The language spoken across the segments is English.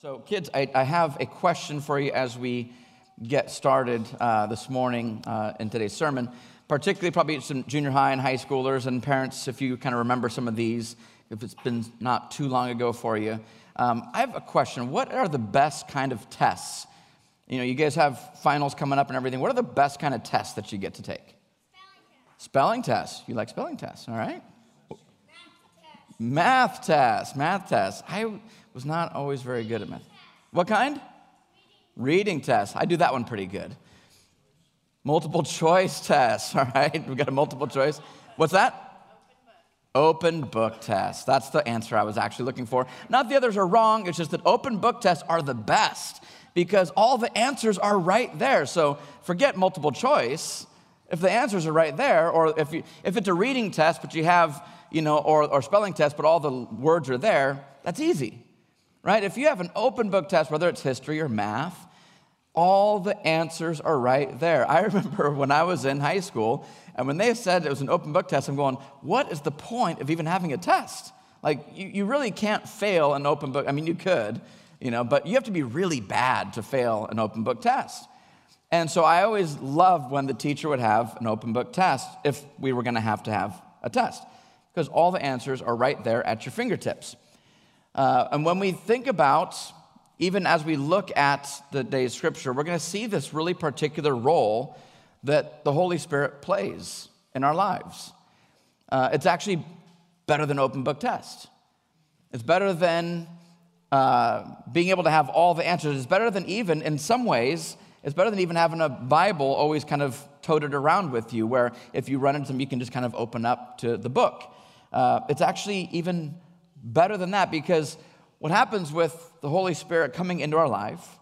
So, kids, I, I, have a question for you as we get started uh, this morning uh, in today's sermon, particularly probably some junior high and high schoolers and parents, if you kind of remember some of these, if it's been not too long ago for you. Um, I have a question. What are the best kind of tests? You know, you guys have finals coming up and everything. What are the best kind of tests that you get to take? Spelling tests. Spelling tests. You like spelling tests, all right? Math tests. Math tests. I was not always very good at math. What kind? Reading tests. I do that one pretty good. Multiple choice tests, all right? We got a multiple choice. What's that? Open book test. That's the answer I was actually looking for. Not the others are wrong, it's just that open book tests are the best because all the answers are right there. So forget multiple choice. If the answers are right there, or if, you, if it's a reading test, but you have, you know, or, or spelling test, but all the words are there, that's easy right? If you have an open book test, whether it's history or math, all the answers are right there. I remember when I was in high school, and when they said it was an open book test, I'm going, what is the point of even having a test? Like, you, you really can't fail an open book. I mean, you could, you know, but you have to be really bad to fail an open book test. And so I always loved when the teacher would have an open book test if we were going to have to have a test, because all the answers are right there at your fingertips. Uh, and when we think about, even as we look at the day's scripture, we're going to see this really particular role that the Holy Spirit plays in our lives. Uh, it's actually better than open book test. It's better than uh, being able to have all the answers. It's better than even, in some ways, it's better than even having a Bible always kind of toted around with you, where if you run into them, you can just kind of open up to the book. Uh, it's actually even better than that because what happens with the Holy Spirit coming into our life,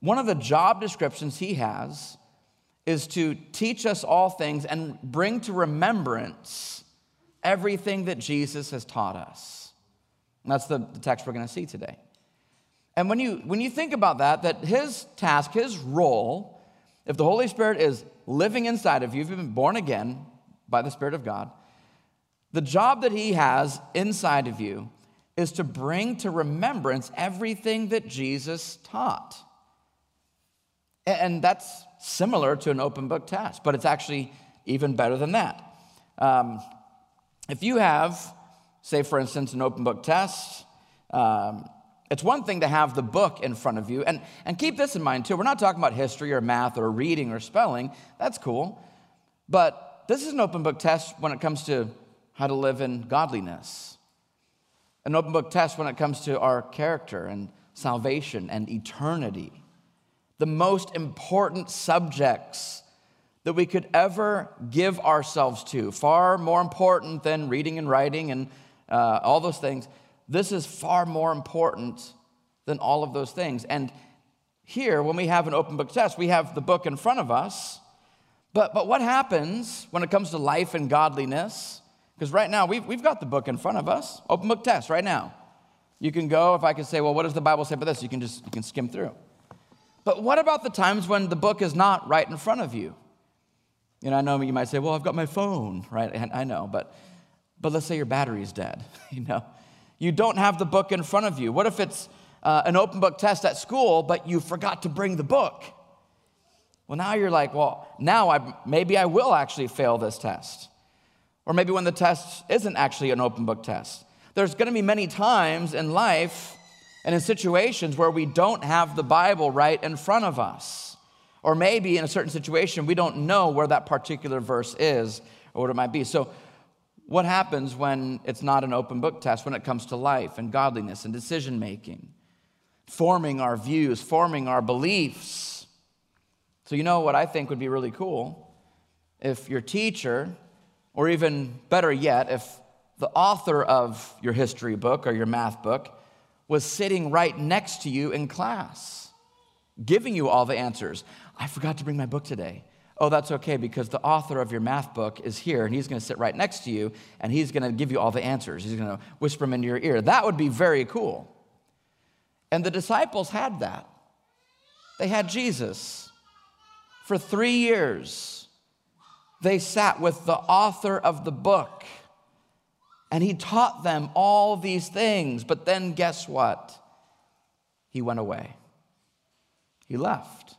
one of the job descriptions he has is to teach us all things and bring to remembrance everything that Jesus has taught us. And that's the, the text we're going to see today. And when you, when you think about that, that his task, his role, if the Holy Spirit is living inside of you, if you've been born again by the Spirit of God, the job that he has inside of you is to bring to remembrance everything that Jesus taught. And that's similar to an open book test, but it's actually even better than that. Um, if you have, say, for instance, an open book test, um, it's one thing to have the book in front of you. And, and keep this in mind, too. We're not talking about history or math or reading or spelling. That's cool. But this is an open book test when it comes to how to live in godliness. An open book test when it comes to our character and salvation and eternity. The most important subjects that we could ever give ourselves to, far more important than reading and writing and uh, all those things. This is far more important than all of those things. And here, when we have an open book test, we have the book in front of us. But, but what happens when it comes to life and godliness? Because right now, we've, we've got the book in front of us, open book test right now. You can go, if I can say, well, what does the Bible say about this? You can just you can skim through. But what about the times when the book is not right in front of you? You know, I know you might say, well, I've got my phone, right? I know, but, but let's say your battery's dead, you know? You don't have the book in front of you. What if it's uh, an open book test at school, but you forgot to bring the book? Well, now you're like, well, now I, maybe I will actually fail this test. Or maybe when the test isn't actually an open book test. There's going to be many times in life and in situations where we don't have the Bible right in front of us. Or maybe in a certain situation, we don't know where that particular verse is or what it might be. So, what happens when it's not an open book test when it comes to life and godliness and decision making, forming our views, forming our beliefs? So, you know what I think would be really cool? If your teacher or even better yet, if the author of your history book or your math book was sitting right next to you in class, giving you all the answers. I forgot to bring my book today. Oh, that's okay because the author of your math book is here and he's going to sit right next to you and he's going to give you all the answers. He's going to whisper them into your ear. That would be very cool. And the disciples had that. They had Jesus for three years they sat with the author of the book and he taught them all these things. But then guess what? he went away. He left.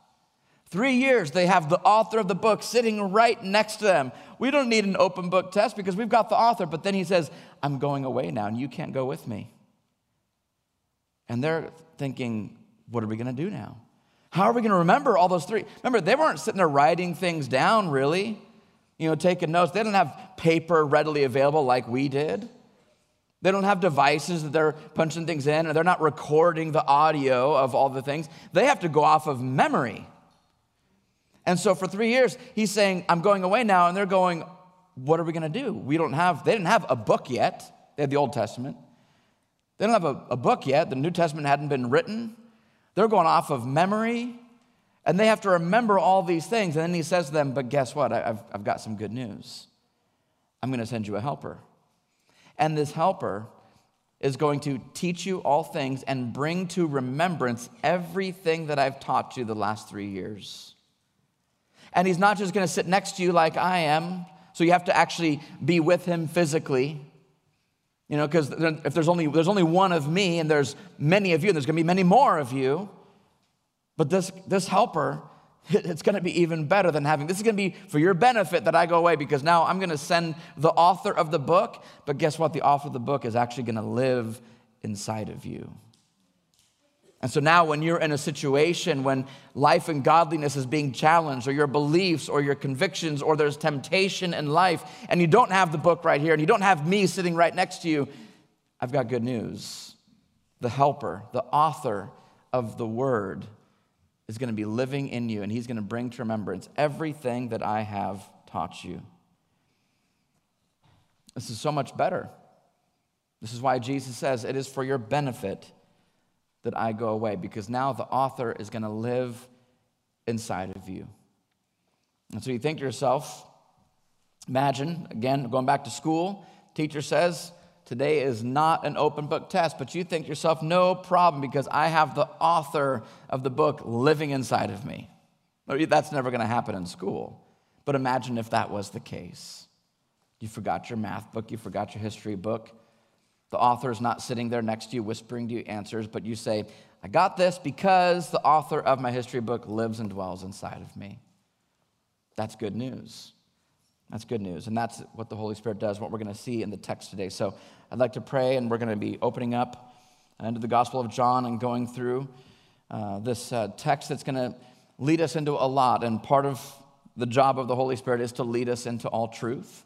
Three years, they have the author of the book sitting right next to them. We don't need an open book test because we've got the author, but then he says, I'm going away now and you can't go with me. And they're thinking, what are we going to do now? How are we going to remember all those three? Remember, they weren't sitting there writing things down, really, you know, taking notes. They didn't have paper readily available like we did. They don't have devices that they're punching things in, and they're not recording the audio of all the things. They have to go off of memory. And so for three years, he's saying, I'm going away now. And they're going, What are we going to do? We don't have, they didn't have a book yet. They had the Old Testament. They don't have a, a book yet. The New Testament hadn't been written. They're going off of memory. And they have to remember all these things. And then he says to them, But guess what? I've, I've got some good news. I'm going to send you a helper. And this helper is going to teach you all things and bring to remembrance everything that I've taught you the last three years. And he's not just going to sit next to you like I am, so you have to actually be with him physically. You know, because if there's only, there's only one of me and there's many of you, and there's going to be many more of you. But this, this helper, it's going to be even better than having, this is going to be for your benefit that I go away because now I'm going to send the author of the book. But guess what? The author of the book is actually going to live inside of you. And so now, when you're in a situation when life and godliness is being challenged, or your beliefs, or your convictions, or there's temptation in life, and you don't have the book right here, and you don't have me sitting right next to you, I've got good news. The helper, the author of the word, is going to be living in you, and he's going to bring to remembrance everything that I have taught you. This is so much better. This is why Jesus says it is for your benefit that I go away because now the author is going to live inside of you. And so you think to yourself, imagine, again, going back to school, teacher says, today is not an open book test, but you think yourself, no problem because I have the author of the book living inside of me. That's never going to happen in school. But imagine if that was the case. You forgot your math book, you forgot your history book, the author is not sitting there next to you whispering to you answers, but you say, I got this because the author of my history book lives and dwells inside of me. That's good news. That's good news. And that's what the Holy Spirit does, what we're going to see in the text today. So I'd like to pray, and we're going to be opening up into the Gospel of John and going through uh, this uh, text that's going to lead us into a lot. And part of the job of the Holy Spirit is to lead us into all truth.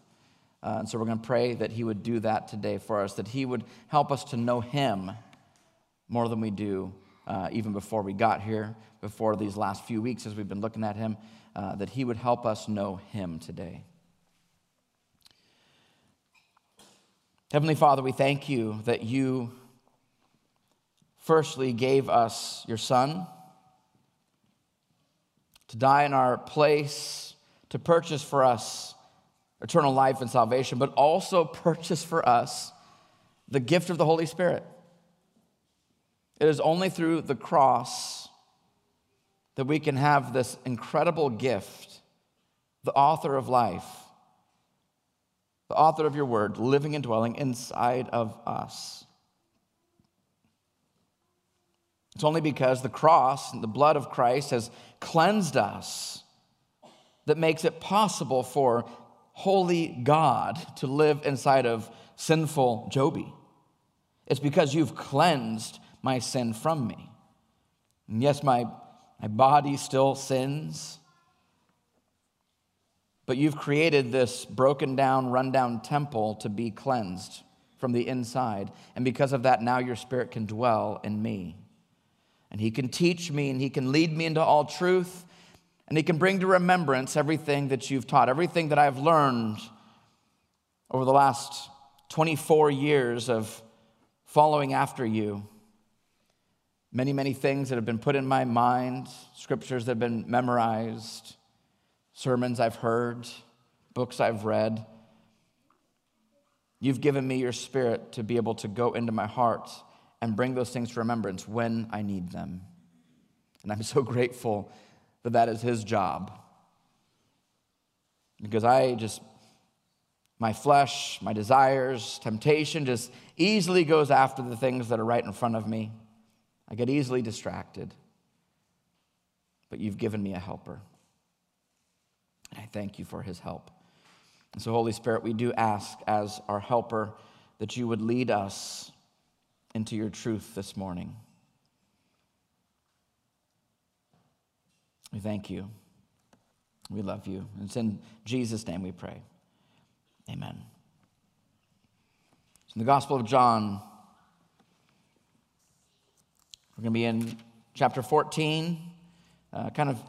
Uh, and so we're going to pray that He would do that today for us, that He would help us to know Him more than we do uh, even before we got here, before these last few weeks as we've been looking at Him, uh, that He would help us know Him today. Heavenly Father, we thank you that you firstly gave us your Son to die in our place, to purchase for us eternal life and salvation, but also purchase for us the gift of the Holy Spirit. It is only through the cross that we can have this incredible gift, the author of life, the author of your word, living and dwelling inside of us. It's only because the cross and the blood of Christ has cleansed us that makes it possible for holy God to live inside of sinful Joby. It's because you've cleansed my sin from me. And yes, my, my body still sins, but you've created this broken down, run down temple to be cleansed from the inside. And because of that, now your spirit can dwell in me. And he can teach me and he can lead me into all truth and he can bring to remembrance everything that you've taught, everything that I've learned over the last 24 years of following after you. Many, many things that have been put in my mind, scriptures that have been memorized, sermons I've heard, books I've read. You've given me your spirit to be able to go into my heart and bring those things to remembrance when I need them. And I'm so grateful that that is his job. Because I just, my flesh, my desires, temptation just easily goes after the things that are right in front of me. I get easily distracted. But you've given me a helper. I thank you for his help. And so, Holy Spirit, we do ask as our helper that you would lead us into your truth this morning. We thank you. We love you. And it's in Jesus' name we pray. Amen. So in the Gospel of John, we're going to be in chapter 14, uh, kind of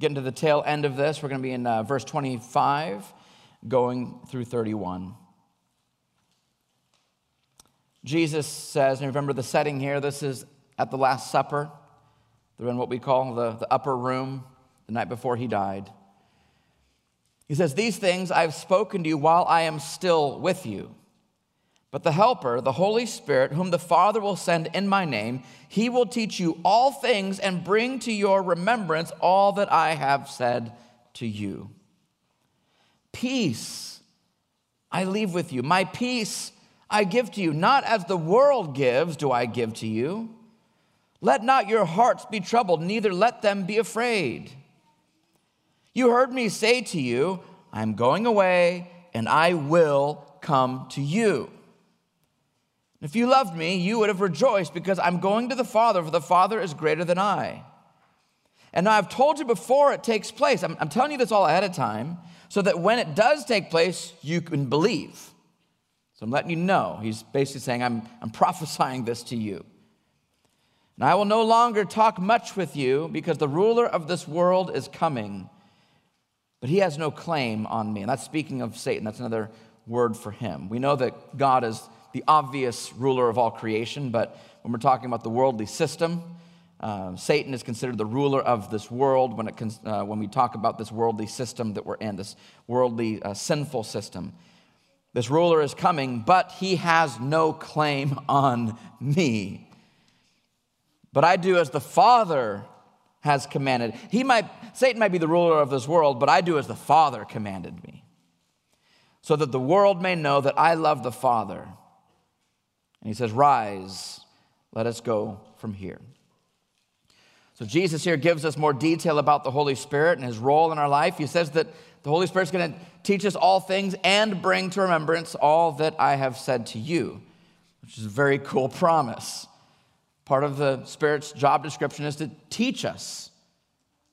getting to the tail end of this. We're going to be in uh, verse 25, going through 31. Jesus says, and remember the setting here, this is at the Last Supper. They're in what we call the, the upper room the night before he died. He says, These things I've spoken to you while I am still with you. But the Helper, the Holy Spirit, whom the Father will send in my name, he will teach you all things and bring to your remembrance all that I have said to you. Peace I leave with you. My peace I give to you. Not as the world gives, do I give to you. Let not your hearts be troubled, neither let them be afraid. You heard me say to you, I'm going away and I will come to you. If you loved me, you would have rejoiced because I'm going to the Father, for the Father is greater than I. And now I've told you before it takes place. I'm, I'm, telling you this all ahead of time so that when it does take place, you can believe. So I'm letting you know. He's basically saying, I'm, I'm prophesying this to you. And I will no longer talk much with you because the ruler of this world is coming but he has no claim on me. And that's speaking of Satan. That's another word for him. We know that God is the obvious ruler of all creation, but when we're talking about the worldly system, uh, Satan is considered the ruler of this world when, it, uh, when we talk about this worldly system that we're in, this worldly uh, sinful system. This ruler is coming, but he has no claim on me. But I do as the Father has commanded. He might, Satan might be the ruler of this world, but I do as the Father commanded me, so that the world may know that I love the Father. And he says, Rise, let us go from here. So Jesus here gives us more detail about the Holy Spirit and his role in our life. He says that the Holy Spirit's going to teach us all things and bring to remembrance all that I have said to you, which is a very cool promise. Part of the Spirit's job description is to teach us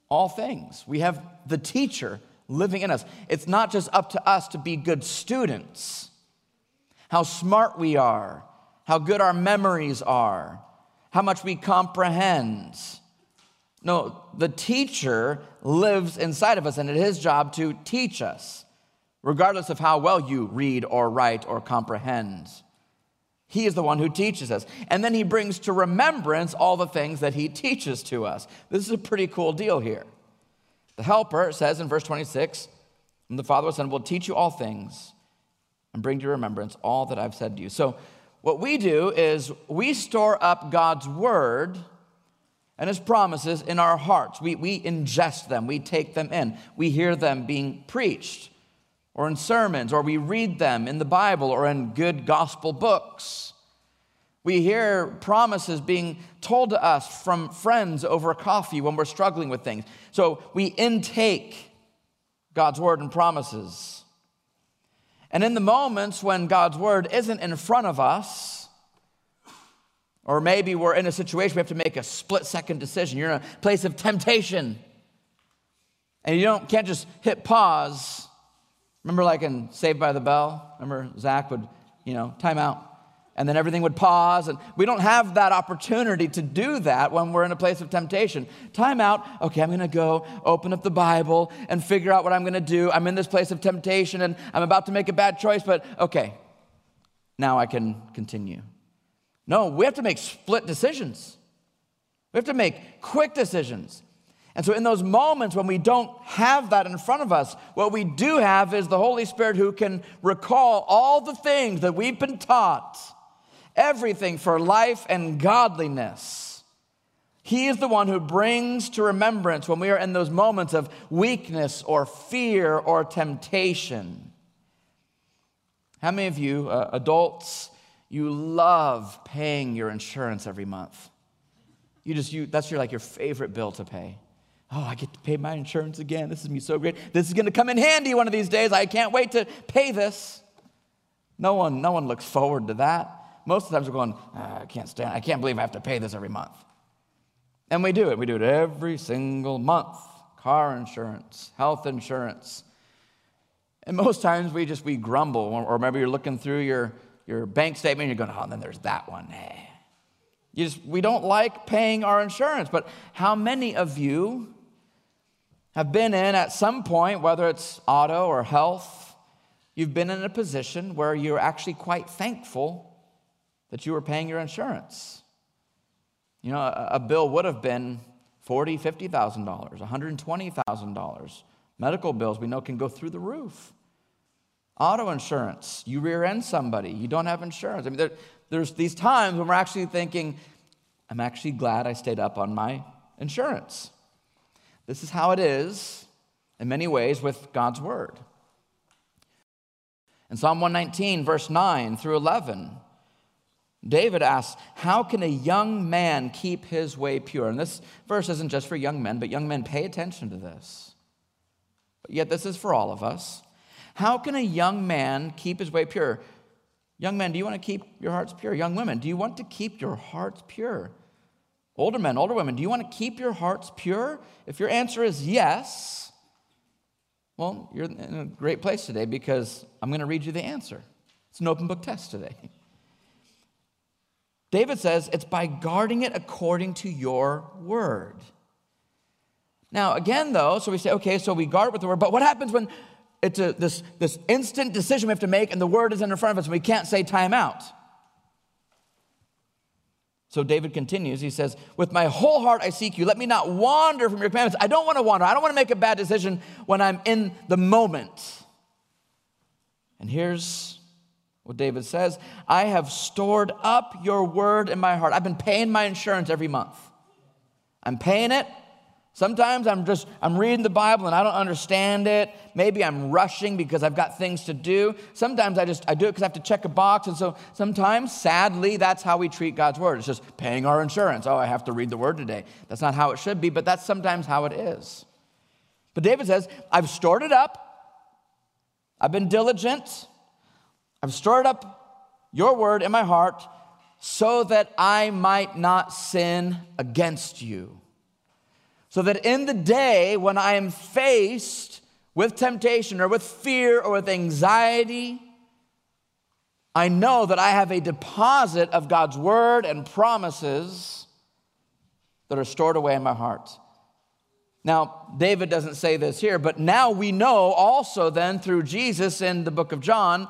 all things. We have the teacher living in us. It's not just up to us to be good students, how smart we are, how good our memories are, how much we comprehend. No, the teacher lives inside of us, and it is his job to teach us, regardless of how well you read or write or comprehend. He is the one who teaches us. And then he brings to remembrance all the things that he teaches to us. This is a pretty cool deal here. The helper says in verse 26, and the Father Son will teach you all things and bring to remembrance all that I've said to you. So, what we do is we store up God's word and his promises in our hearts. We, we ingest them, we take them in, we hear them being preached or in sermons, or we read them in the Bible or in good gospel books. We hear promises being told to us from friends over coffee when we're struggling with things. So we intake God's word and promises. And in the moments when God's word isn't in front of us, or maybe we're in a situation we have to make a split second decision, you're in a place of temptation, and you don't, can't just hit pause Remember, like in Saved by the Bell? Remember, Zack would, you know, time out. And then everything would pause. And we don't have that opportunity to do that when we're in a place of temptation. Time out. Okay, I'm going to go open up the Bible and figure out what I'm going to do. I'm in this place of temptation and I'm about to make a bad choice, but okay, now I can continue. No, we have to make split decisions. We have to make quick decisions. And so, in those moments when we don't have that in front of us, what we do have is the Holy Spirit who can recall all the things that we've been taught, everything for life and godliness. He is the one who brings to remembrance when we are in those moments of weakness or fear or temptation. How many of you, uh, adults, you love paying your insurance every month? You just, you, that's your, like your favorite bill to pay. Oh, I get to pay my insurance again. This is me so great. This is going to come in handy one of these days. I can't wait to pay this. No one, no one looks forward to that. Most of the times we're going, ah, I can't stand. I can't believe I have to pay this every month. And we do it. We do it every single month. Car insurance, health insurance. And most times we just we grumble, or maybe you're looking through your, your bank statement and you're going, oh, and then there's that one. Hey. You just, we don't like paying our insurance. But how many of you have been in at some point, whether it's auto or health, you've been in a position where you're actually quite thankful that you were paying your insurance. You know, a, bill would have been forty, fifty thousand dollars, one hundred twenty thousand dollars. Medical bills we know can go through the roof. Auto insurance, you rear end somebody, you don't have insurance. I mean, there, there's these times when we're actually thinking, I'm actually glad I stayed up on my insurance. This is how it is in many ways with God's word. In Psalm 119, verse 9 through 11, David asks, How can a young man keep his way pure? And this verse isn't just for young men, but young men, pay attention to this. But yet, this is for all of us. How can a young man keep his way pure? Young men, do you want to keep your hearts pure? Young women, do you want to keep your hearts pure? Older men, older women, do you want to keep your hearts pure? If your answer is yes, well, you're in a great place today because I'm going to read you the answer. It's an open book test today. David says it's by guarding it according to your word. Now, again, though, so we say, okay, so we guard with the word, but what happens when it's a, this, this instant decision we have to make and the word is in front of us and we can't say time out? So David continues. He says, With my whole heart I seek you. Let me not wander from your commandments. I don't want to wander. I don't want to make a bad decision when I'm in the moment. And here's what David says I have stored up your word in my heart. I've been paying my insurance every month. I'm paying it Sometimes I'm just I'm reading the Bible and I don't understand it. Maybe I'm rushing because I've got things to do. Sometimes I just I do it because I have to check a box. And so sometimes, sadly, that's how we treat God's word. It's just paying our insurance. Oh, I have to read the word today. That's not how it should be, but that's sometimes how it is. But David says, I've stored it up. I've been diligent. I've stored up your word in my heart so that I might not sin against you so that in the day when I am faced with temptation or with fear or with anxiety, I know that I have a deposit of God's word and promises that are stored away in my heart. Now, David doesn't say this here, but now we know also then through Jesus in the book of John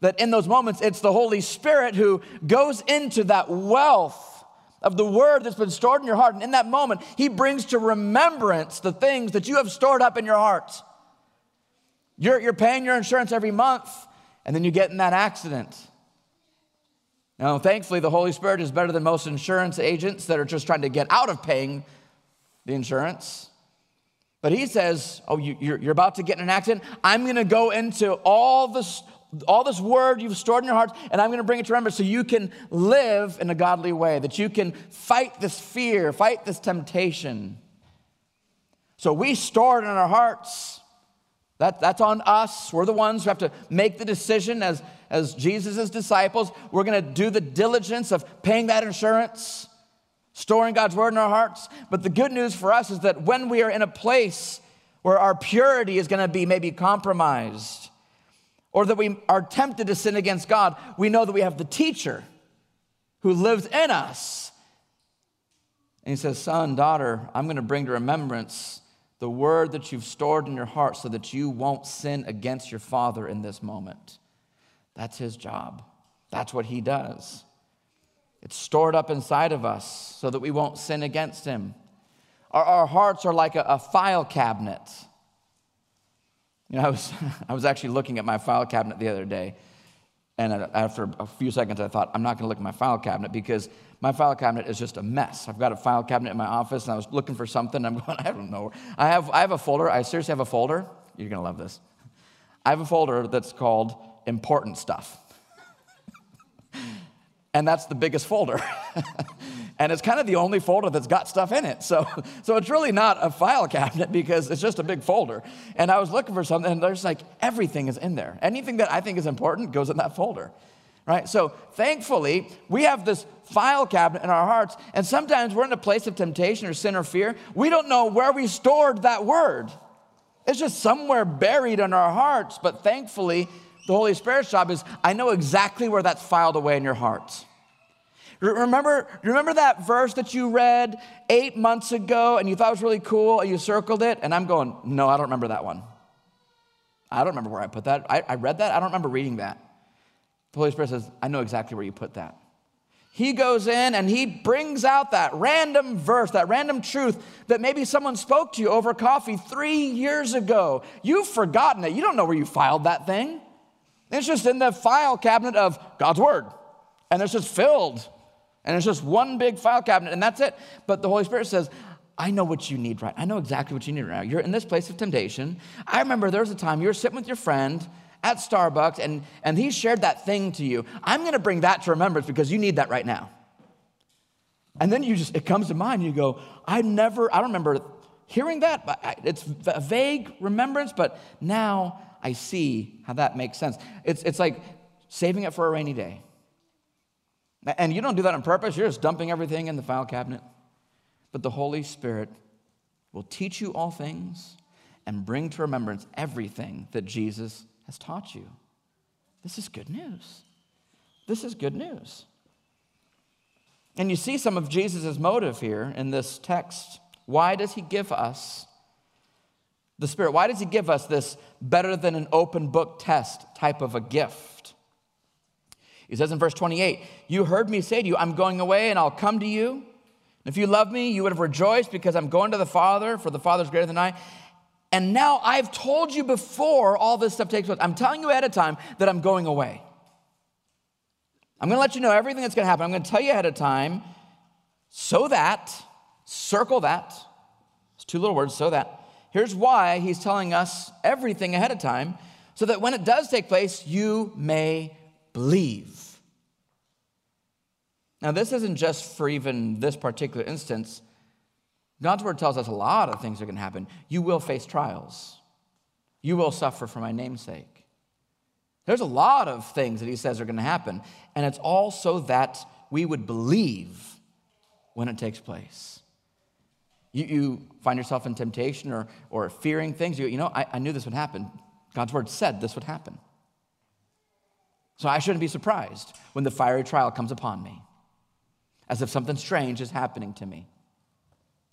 that in those moments it's the Holy Spirit who goes into that wealth of the word that's been stored in your heart. And in that moment, he brings to remembrance the things that you have stored up in your heart. You're, you're paying your insurance every month, and then you get in that accident. Now, thankfully, the Holy Spirit is better than most insurance agents that are just trying to get out of paying the insurance. But he says, Oh, you, are you're about to get in an accident. I'm going to go into all this, all this word you've stored in your heart, and I'm going to bring it to remembrance so you can live in a godly way, that you can fight this fear, fight this temptation. So we store it in our hearts. That, that's on us. We're the ones who have to make the decision as, as Jesus' disciples. We're going to do the diligence of paying that insurance, storing God's word in our hearts. But the good news for us is that when we are in a place where our purity is going to be maybe compromised, or that we are tempted to sin against God, we know that we have the teacher who lives in us. And he says, Son, daughter, I'm going to bring to remembrance the word that you've stored in your heart so that you won't sin against your father in this moment. That's his job. That's what he does. It's stored up inside of us so that we won't sin against him. Our, our hearts are like a, a file cabinet. You know, I was, I was actually looking at my file cabinet the other day, and after a few seconds, I thought, I'm not going to look at my file cabinet because my file cabinet is just a mess. I've got a file cabinet in my office, and I was looking for something. I'm going, I don't know. I have, I have a folder. I seriously have a folder. You're going to love this. I have a folder that's called important stuff. and that's the biggest folder. And it's kind of the only folder that's got stuff in it. So, so it's really not a file cabinet because it's just a big folder. And I was looking for something, and there's like everything is in there. Anything that I think is important goes in that folder. Right? So thankfully, we have this file cabinet in our hearts, and sometimes we're in a place of temptation or sin or fear. We don't know where we stored that word. It's just somewhere buried in our hearts, but thankfully, the Holy Spirit's job is I know exactly where that's filed away in your hearts. Remember, remember that verse that you read eight months ago and you thought was really cool and you circled it? And I'm going, no, I don't remember that one. I don't remember where I put that. I, I read that. I don't remember reading that. The Holy Spirit says, I know exactly where you put that. He goes in and he brings out that random verse, that random truth that maybe someone spoke to you over coffee three years ago. You've forgotten it. You don't know where you filed that thing. It's just in the file cabinet of God's Word. And it's just filled and it's just one big file cabinet, and that's it. But the Holy Spirit says, I know what you need right. I know exactly what you need right now. You're in this place of temptation. I remember there was a time you were sitting with your friend at Starbucks and, and he shared that thing to you. I'm gonna bring that to remembrance because you need that right now. And then you just, it comes to mind, you go, I never, I don't remember hearing that, but it's a vague remembrance, but now I see how that makes sense. It's, it's like saving it for a rainy day. And you don't do that on purpose, you're just dumping everything in the file cabinet. But the Holy Spirit will teach you all things and bring to remembrance everything that Jesus has taught you. This is good news. This is good news. And you see some of Jesus' motive here in this text. Why does he give us the Spirit? Why does he give us this better than an open book test type of a gift? He says in verse 28, You heard me say to you, I'm going away and I'll come to you. And if you love me, you would have rejoiced because I'm going to the Father, for the Father is greater than I. And now I've told you before all this stuff takes place. I'm telling you ahead of time that I'm going away. I'm going to let you know everything that's going to happen. I'm going to tell you ahead of time so that, circle that, it's two little words, so that. Here's why he's telling us everything ahead of time, so that when it does take place, you may believe. Now, this isn't just for even this particular instance. God's word tells us a lot of things are going to happen. You will face trials, you will suffer for my name's sake. There's a lot of things that he says are going to happen, and it's all so that we would believe when it takes place. You, you find yourself in temptation or, or fearing things, you, you know, I, I knew this would happen. God's word said this would happen. So I shouldn't be surprised when the fiery trial comes upon me, as if something strange is happening to me.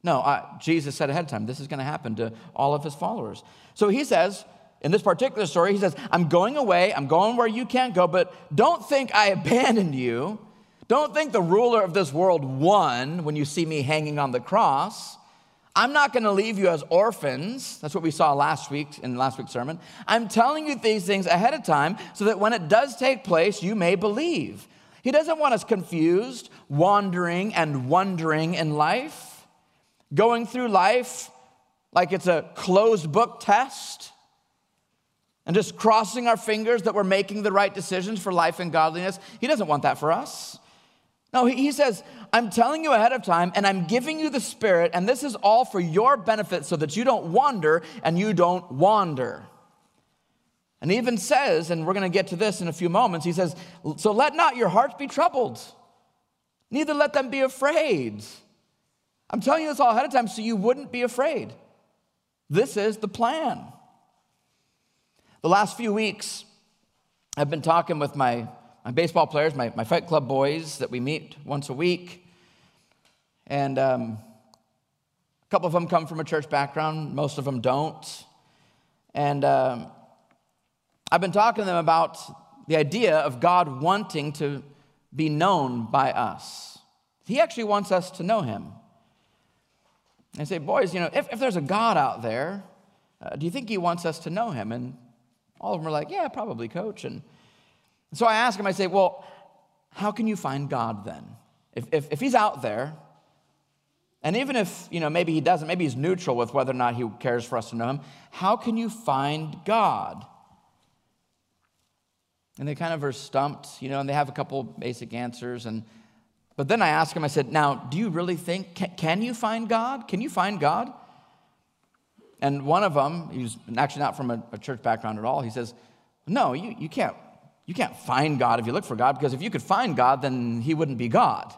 No, I, Jesus said ahead of time, this is going to happen to all of his followers. So he says, in this particular story, he says, I'm going away, I'm going where you can't go, but don't think I abandoned you. Don't think the ruler of this world won when you see me hanging on the cross. I'm not going to leave you as orphans. That's what we saw last week in last week's sermon. I'm telling you these things ahead of time so that when it does take place, you may believe. He doesn't want us confused, wandering, and wondering in life, going through life like it's a closed book test, and just crossing our fingers that we're making the right decisions for life and godliness. He doesn't want that for us. No, he says, I'm telling you ahead of time, and I'm giving you the Spirit, and this is all for your benefit so that you don't wander and you don't wander. And he even says, and we're going to get to this in a few moments, he says, So let not your hearts be troubled, neither let them be afraid. I'm telling you this all ahead of time so you wouldn't be afraid. This is the plan. The last few weeks, I've been talking with my my baseball players, my, my fight club boys that we meet once a week. And um, a couple of them come from a church background, most of them don't. And um, I've been talking to them about the idea of God wanting to be known by us. He actually wants us to know Him. I say, boys, you know, if, if there's a God out there, uh, do you think He wants us to know Him? And all of them are like, yeah, probably, coach. And so I ask him, I say, well, how can you find God then? If, if, if he's out there, and even if, you know, maybe he doesn't, maybe he's neutral with whether or not he cares for us to know him, how can you find God? And they kind of are stumped, you know, and they have a couple basic answers. And But then I asked him, I said, Now, do you really think, can, can you find God? Can you find God? And one of them, he's actually not from a, a church background at all, he says, No, you, you, can't, you can't find God if you look for God, because if you could find God, then he wouldn't be God.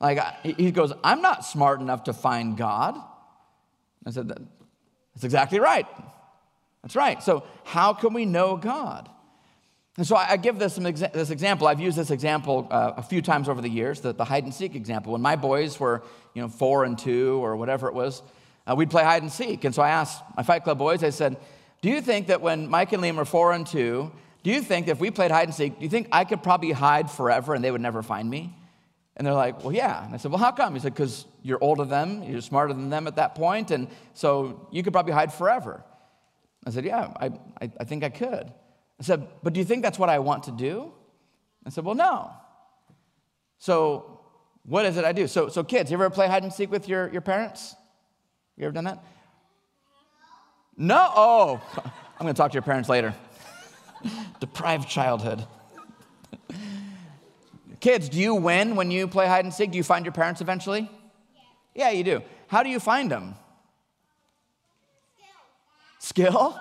Like, he goes, I'm not smart enough to find God. I said, That's exactly right. That's right. So, how can we know God? And so I give this, this example. I've used this example uh, a few times over the years, the, the, hide and seek example. When my boys were, you know, four and two or whatever it was, uh, we'd play hide and seek. And so I asked my Fight Club boys, I said, Do you think that when Mike and Liam were four and two, do you think if we played hide and seek, do you think I could probably hide forever and they would never find me? And they're like, Well, yeah. And I said, Well, how come? He said, Because you're older than them, you're smarter than them at that point, and so you could probably hide forever. I said, Yeah, I, I, I think I could. I said, But do you think that's what I want to do? I said, Well, no. So, what is it I do? So, so kids, you ever play hide and seek with your, your parents? You ever done that? No? Oh, I'm going to talk to your parents later. Deprived childhood. Kids, do you win when you play hide and seek? Do you find your parents eventually? Yeah, you do. How do you find them? Skill?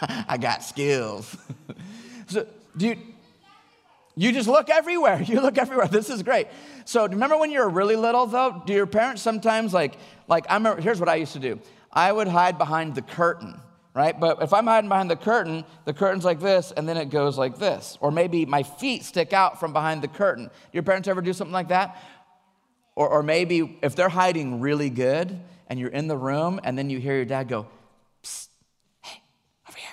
I got skills. so, do you, you just look everywhere. You look everywhere. This is great. So, remember when you were really little, though? Do your parents sometimes, like, like I remember, here's what I used to do I would hide behind the curtain, right? But if I'm hiding behind the curtain, the curtain's like this, and then it goes like this. Or maybe my feet stick out from behind the curtain. Do your parents ever do something like that? Or, or maybe if they're hiding really good and you're in the room, and then you hear your dad go, Psst, hey, over here.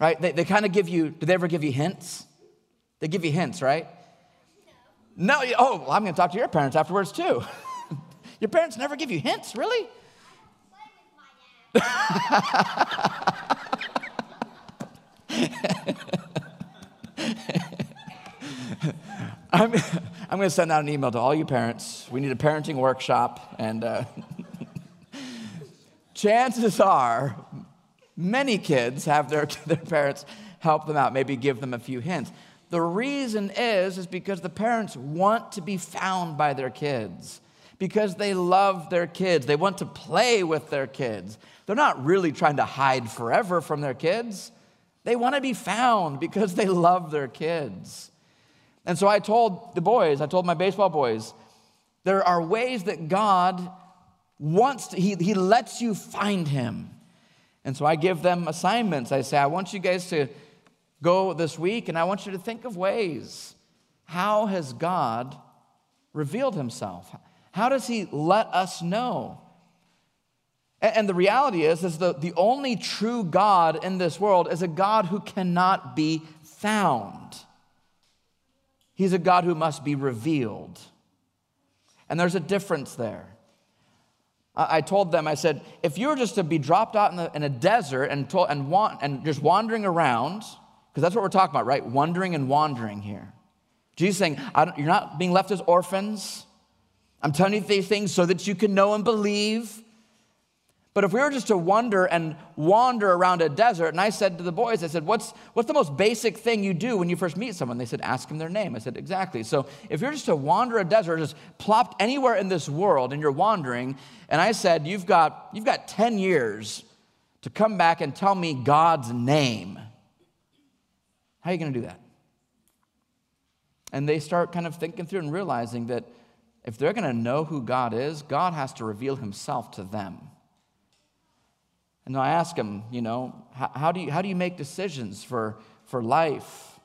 right? They, they kind of give you, do they ever give you hints? They give you hints, right? No. no oh, well, I'm going to talk to your parents afterwards too. your parents never give you hints, really? I'm, I'm going to send out an email to all you parents. We need a parenting workshop, and uh, chances are Many kids have their, their parents help them out, maybe give them a few hints. The reason is, is because the parents want to be found by their kids, because they love their kids. They want to play with their kids. They're not really trying to hide forever from their kids. They want to be found because they love their kids. And so I told the boys, I told my baseball boys, there are ways that God wants to, He, he lets you find Him. And so I give them assignments. I say, I want you guys to go this week and I want you to think of ways. How has God revealed himself? How does he let us know? And the reality is, is the, the only true God in this world is a God who cannot be found. He's a God who must be revealed. And there's a difference there. I told them, I said, if you were just to be dropped out in, the, in a desert and, and, want, and just wandering around, because that's what we're talking about, right? Wandering and wandering here. Jesus saying, you're not being left as orphans. I'm telling you these things so that you can know and believe. But if we were just to wander and wander around a desert, and I said to the boys, I said, what's, what's the most basic thing you do when you first meet someone? They said, ask them their name. I said, exactly. So if you're just to wander a desert, just plopped anywhere in this world and you're wandering, and I said, you've got, you've got 10 years to come back and tell me God's name. How are you going to do that? And they start kind of thinking through and realizing that if they're going to know who God is, God has to reveal himself to them. And I ask them, you know, how, how, do you, how do you make decisions for, for life,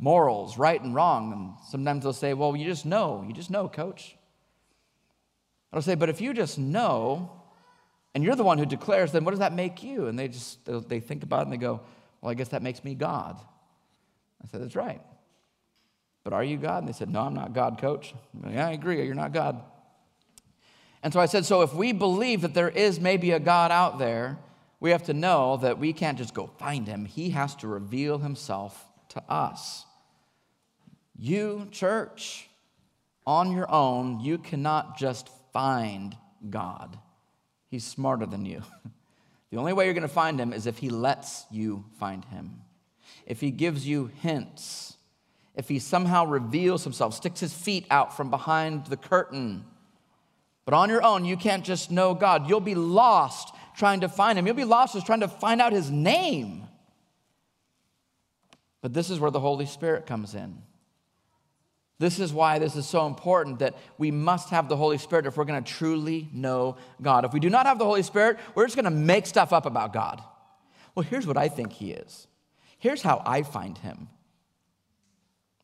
morals, right and wrong? And sometimes they'll say, well, you just know. You just know, coach. I'll say, but if you just know, and you're the one who declares, then what does that make you? And they just, they think about it and they go, well, I guess that makes me God. I said, that's right. But are you God? And they said, no, I'm not God, coach. yeah, I agree, you're not God. And so I said, so if we believe that there is maybe a God out there, we have to know that we can't just go find him. He has to reveal himself to us. You, church, on your own, you cannot just find God. He's smarter than you. The only way you're going to find him is if he lets you find him. If he gives you hints, if he somehow reveals himself, sticks his feet out from behind the curtain. But on your own, you can't just know God. You'll be lost trying to find him. You'll be lost just trying to find out his name. But this is where the Holy Spirit comes in. This is why this is so important that we must have the Holy Spirit if we're going to truly know God. If we do not have the Holy Spirit, we're just going to make stuff up about God. Well, here's what I think He is. Here's how I find Him.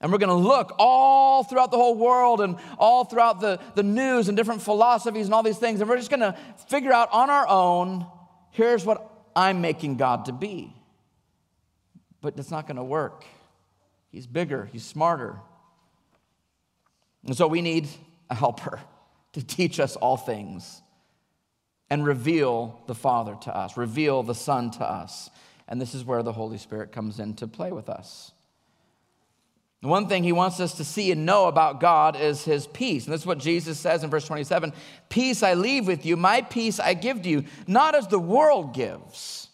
And we're going to look all throughout the whole world and all throughout the, the news and different philosophies and all these things. And we're just going to figure out on our own here's what I'm making God to be. But it's not going to work. He's bigger, He's smarter, and so we need a helper to teach us all things and reveal the Father to us, reveal the Son to us. And this is where the Holy Spirit comes in to play with us. The one thing he wants us to see and know about God is his peace. And this is what Jesus says in verse 27 Peace I leave with you, my peace I give to you, not as the world gives.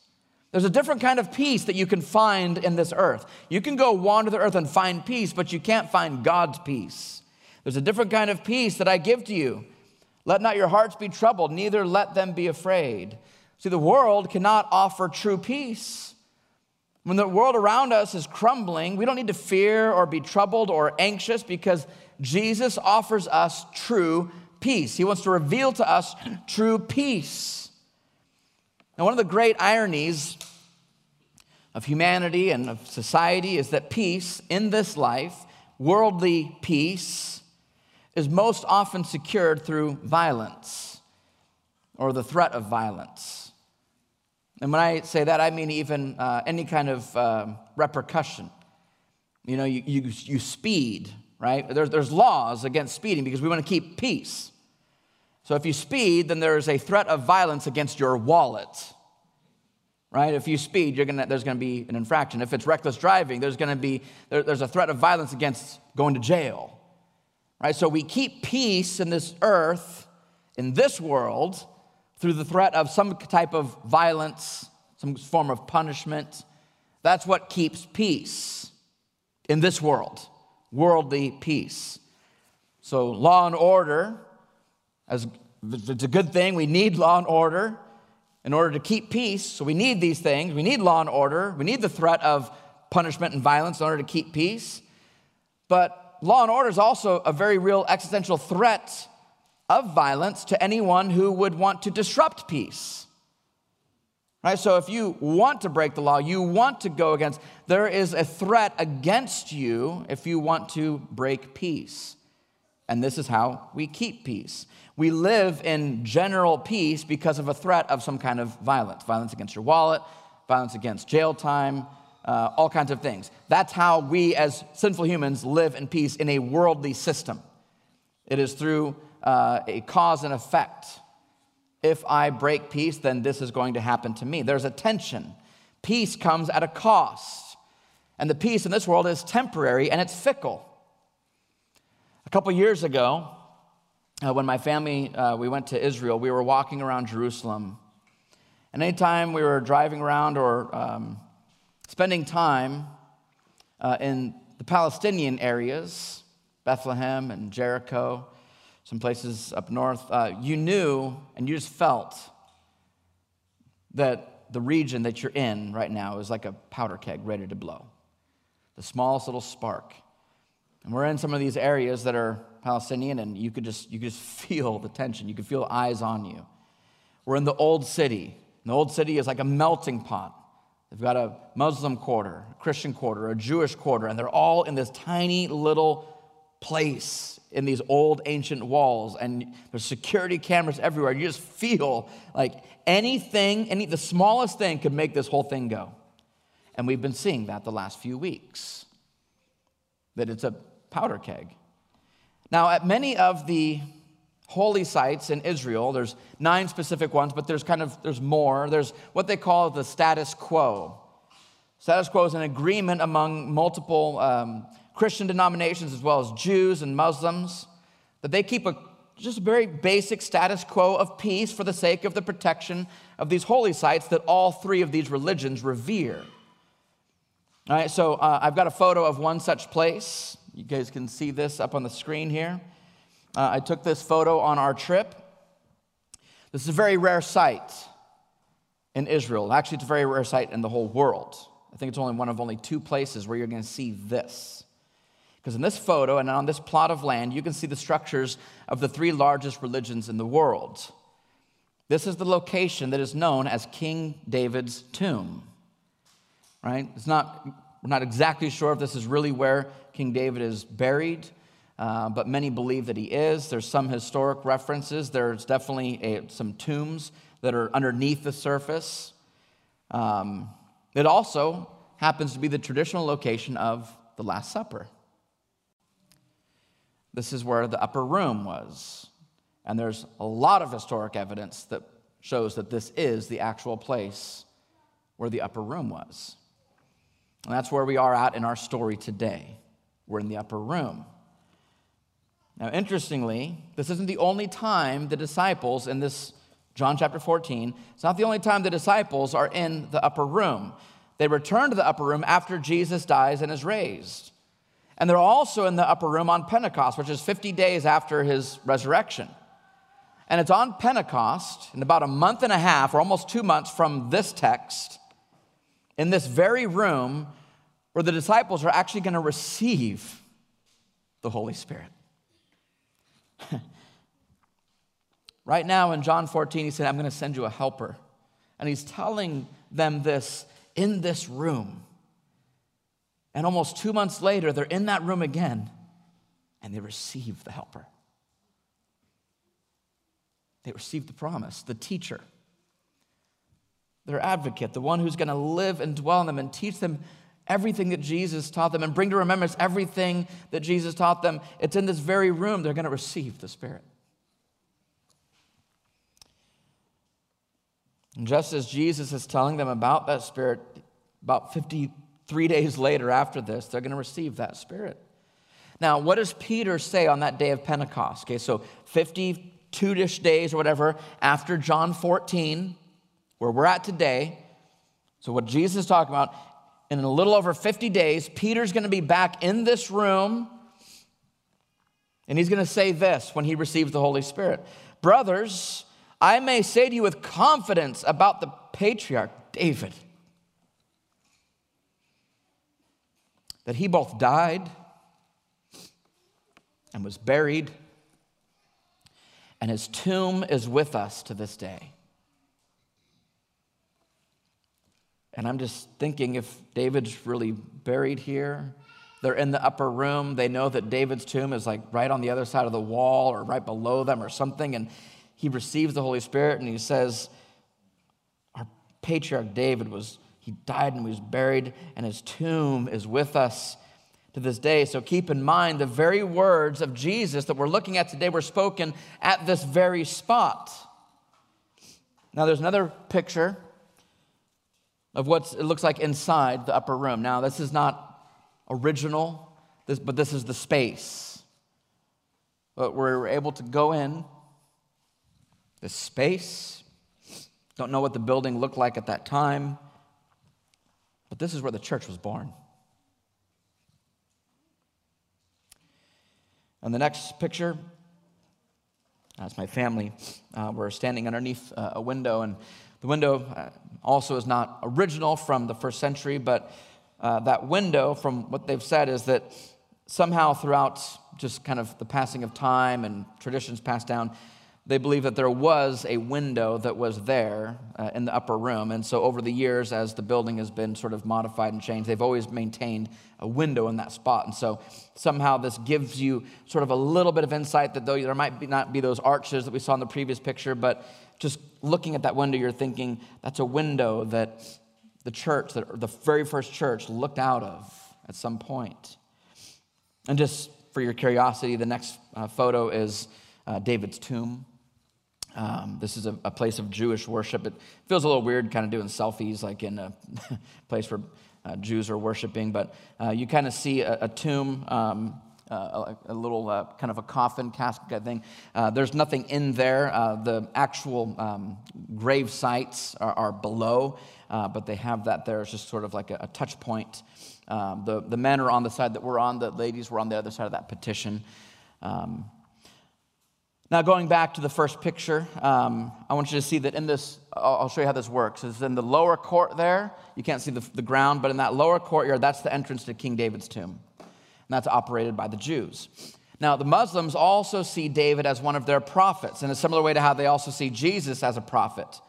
There's a different kind of peace that you can find in this earth. You can go wander the earth and find peace, but you can't find God's peace. There's a different kind of peace that I give to you. Let not your hearts be troubled, neither let them be afraid. See, the world cannot offer true peace. When the world around us is crumbling, we don't need to fear or be troubled or anxious because Jesus offers us true peace. He wants to reveal to us true peace. Now, one of the great ironies of humanity and of society is that peace in this life, worldly peace, is most often secured through violence or the threat of violence. And when I say that, I mean even uh, any kind of uh, repercussion. You know, you, you, you speed, right? There's, there's laws against speeding because we want to keep peace. So if you speed, then there's a threat of violence against your wallet, right? If you speed, you're gonna, there's going to be an infraction. If it's reckless driving, there's going to be there, there's a threat of violence against going to jail. Right? So we keep peace in this earth, in this world, through the threat of some type of violence, some form of punishment. That's what keeps peace in this world, worldly peace. So, law and order, as it's a good thing, we need law and order in order to keep peace. So, we need these things. We need law and order. We need the threat of punishment and violence in order to keep peace. But law and order is also a very real existential threat of violence to anyone who would want to disrupt peace. Right? So if you want to break the law, you want to go against, there is a threat against you if you want to break peace. And this is how we keep peace. We live in general peace because of a threat of some kind of violence violence against your wallet, violence against jail time, uh, all kinds of things. That's how we as sinful humans live in peace in a worldly system. It is through uh, a cause and effect. If I break peace, then this is going to happen to me. There's a tension. Peace comes at a cost. And the peace in this world is temporary and it's fickle. A couple years ago, uh, when my family uh, we went to Israel, we were walking around Jerusalem. And anytime we were driving around or um, spending time uh, in the Palestinian areas, Bethlehem and Jericho, some places up north, uh, you knew and you just felt that the region that you're in right now is like a powder keg ready to blow. The smallest little spark. And we're in some of these areas that are Palestinian, and you could just you could just feel the tension. You could feel eyes on you. We're in the old city. And the old city is like a melting pot They've got a Muslim quarter, a Christian quarter, a Jewish quarter, and they're all in this tiny little place in these old ancient walls. And there's security cameras everywhere. You just feel like anything, any the smallest thing could make this whole thing go. And we've been seeing that the last few weeks. That it's a powder keg. Now, at many of the holy sites in Israel. There's nine specific ones, but there's kind of there's more. There's what they call the status quo. Status quo is an agreement among multiple um, Christian denominations as well as Jews and Muslims that they keep a just a very basic status quo of peace for the sake of the protection of these holy sites that all three of these religions revere. All right, so uh, I've got a photo of one such place. You guys can see this up on the screen here. Uh, I took this photo on our trip. This is a very rare sight in Israel. Actually, it's a very rare sight in the whole world. I think it's only one of only two places where you're going to see this. Because in this photo and on this plot of land, you can see the structures of the three largest religions in the world. This is the location that is known as King David's tomb. Right? It's not, we're not exactly sure if this is really where King David is buried, uh, but many believe that he is. There's some historic references. There's definitely a, some tombs that are underneath the surface. Um, it also happens to be the traditional location of the Last Supper. This is where the upper room was. And there's a lot of historic evidence that shows that this is the actual place where the upper room was. And that's where we are at in our story today. We're in the upper room. Now, interestingly, this isn't the only time the disciples in this John chapter 14, it's not the only time the disciples are in the upper room. They return to the upper room after Jesus dies and is raised. And they're also in the upper room on Pentecost, which is 50 days after his resurrection. And it's on Pentecost, in about a month and a half, or almost two months from this text, in this very room, where the disciples are actually going to receive the Holy Spirit. right now in John 14, he said, I'm going to send you a helper. And he's telling them this in this room. And almost two months later, they're in that room again and they receive the helper. They receive the promise, the teacher, their advocate, the one who's going to live and dwell in them and teach them everything that Jesus taught them and bring to remembrance everything that Jesus taught them. It's in this very room they're going to receive the Spirit. And just as Jesus is telling them about that Spirit, about 50 Three days later, after this, they're going to receive that Spirit. Now, what does Peter say on that day of Pentecost? Okay, so 52 ish days or whatever after John 14, where we're at today. So, what Jesus is talking about, in a little over 50 days, Peter's going to be back in this room, and he's going to say this when he receives the Holy Spirit Brothers, I may say to you with confidence about the patriarch David that he both died and was buried, and his tomb is with us to this day. And I'm just thinking if David's really buried here, they're in the upper room. They know that David's tomb is like right on the other side of the wall or right below them or something. And he receives the Holy Spirit and he says, Our patriarch David was he died and was buried, and his tomb is with us to this day. So keep in mind the very words of Jesus that we're looking at today were spoken at this very spot. Now, there's another picture of what it looks like inside the upper room. Now, this is not original, but this is the space. But we're able to go in the space. Don't know what the building looked like at that time. But this is where the church was born. And the next picture, that's my family. Uh, we're standing underneath uh, a window, and the window uh, also is not original from the first century, but uh, that window, from what they've said, is that somehow throughout just kind of the passing of time and traditions passed down, they believe that there was a window that was there uh, in the upper room. And so, over the years, as the building has been sort of modified and changed, they've always maintained a window in that spot. And so, somehow, this gives you sort of a little bit of insight that though there might be not be those arches that we saw in the previous picture, but just looking at that window, you're thinking that's a window that the church, that the very first church, looked out of at some point. And just for your curiosity, the next uh, photo is uh, David's tomb. Um, this is a, a, place of Jewish worship. It feels a little weird kind of doing selfies like in a place where uh, Jews are worshiping, but uh, you kind of see a, a tomb um, uh, a, a, little uh, kind of a coffin casket thing. Uh, there's nothing in there. Uh, the actual um, grave sites are, are below, uh, but they have that there. It's just sort of like a, a touch point. Um, the, the men are on the side that we're on, the ladies were on the other side of that petition. Um, now, going back to the first picture, um, I want you to see that in this, I'll show you how this works. It's in the lower court there. You can't see the, the ground, but in that lower courtyard, that's the entrance to King David's tomb. And that's operated by the Jews. Now, the Muslims also see David as one of their prophets, in a similar way to how they also see Jesus as a prophet.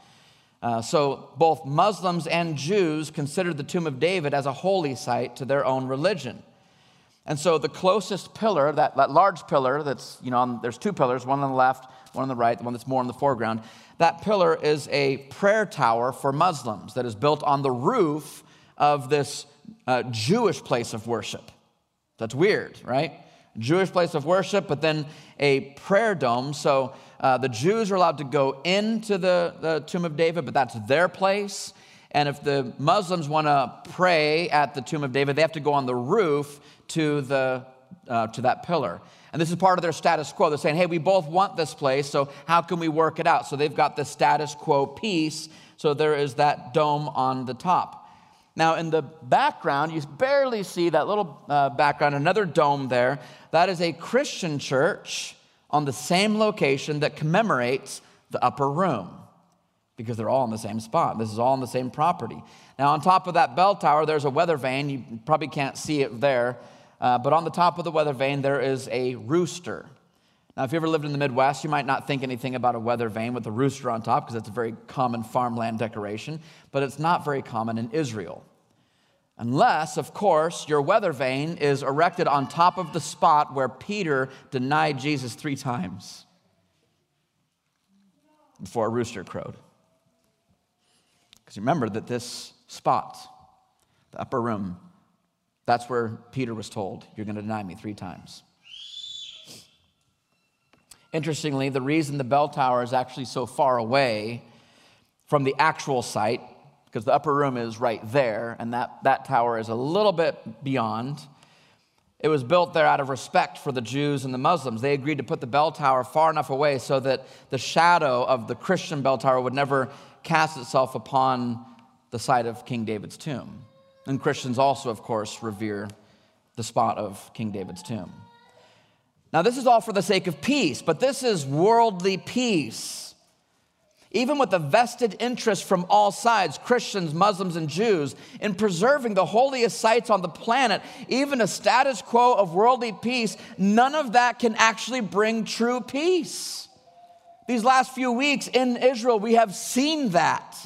Uh, so, both Muslims and Jews consider the tomb of David as a holy site to their own religion. And so the closest pillar, that, that large pillar that's, you know, on, there's two pillars, one on the left, one on the right, the one that's more in the foreground. That pillar is a prayer tower for Muslims that is built on the roof of this uh, Jewish place of worship. That's weird, right? Jewish place of worship, but then a prayer dome. So uh, the Jews are allowed to go into the, the tomb of David, but that's their place. And if the Muslims want to pray at the tomb of David, they have to go on the roof to, the, uh, to that pillar. And this is part of their status quo. They're saying, hey, we both want this place, so how can we work it out? So they've got the status quo peace, so there is that dome on the top. Now, in the background, you barely see that little uh, background, another dome there. That is a Christian church on the same location that commemorates the upper room because they're all in the same spot. This is all in the same property. Now, on top of that bell tower, there's a weather vane. You probably can't see it there. Uh, but on the top of the weather vane, there is a rooster. Now, if you ever lived in the Midwest, you might not think anything about a weather vane with a rooster on top because it's a very common farmland decoration, but it's not very common in Israel. Unless, of course, your weather vane is erected on top of the spot where Peter denied Jesus three times before a rooster crowed. Because remember that this spot, the upper room, that's where Peter was told, You're going to deny me three times. Interestingly, the reason the bell tower is actually so far away from the actual site, because the upper room is right there, and that, that tower is a little bit beyond. It was built there out of respect for the Jews and the Muslims. They agreed to put the bell tower far enough away so that the shadow of the Christian bell tower would never cast itself upon the site of King David's tomb. And Christians also, of course, revere the spot of King David's tomb. Now, this is all for the sake of peace, but this is worldly peace. Even with a vested interest from all sides, Christians, Muslims, and Jews, in preserving the holiest sites on the planet, even a status quo of worldly peace, none of that can actually bring true peace. These last few weeks in Israel, we have seen that.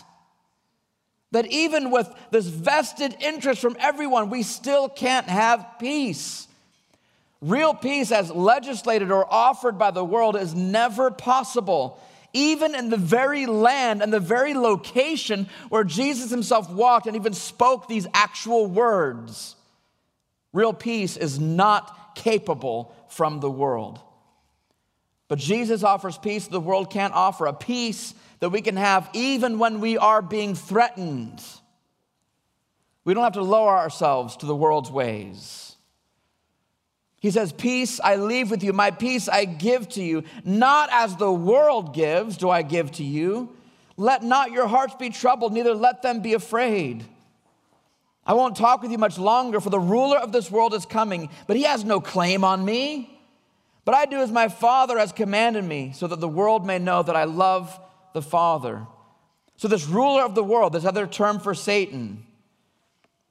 That even with this vested interest from everyone, we still can't have peace. Real peace, as legislated or offered by the world, is never possible. Even in the very land and the very location where Jesus himself walked and even spoke these actual words, real peace is not capable from the world. But Jesus offers peace the world can't offer, a peace that we can have even when we are being threatened. We don't have to lower ourselves to the world's ways. He says, Peace I leave with you, my peace I give to you. Not as the world gives, do I give to you. Let not your hearts be troubled, neither let them be afraid. I won't talk with you much longer, for the ruler of this world is coming, but he has no claim on me. But I do as my Father has commanded me, so that the world may know that I love the Father. So, this ruler of the world, this other term for Satan,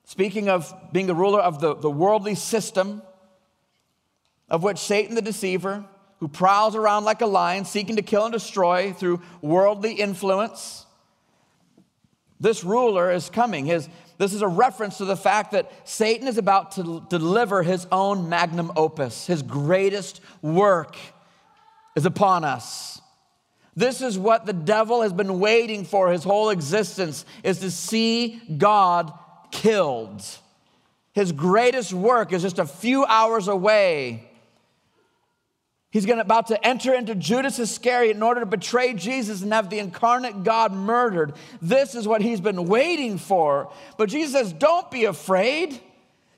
speaking of being the ruler of the, the worldly system, of which Satan the deceiver, who prowls around like a lion, seeking to kill and destroy through worldly influence, this ruler is coming. His, this is a reference to the fact that Satan is about to deliver his own magnum opus, his greatest work is upon us. This is what the devil has been waiting for his whole existence is to see God killed. His greatest work is just a few hours away. He's gonna, about to enter into Judas Iscariot in order to betray Jesus and have the incarnate God murdered. This is what he's been waiting for. But Jesus says, Don't be afraid.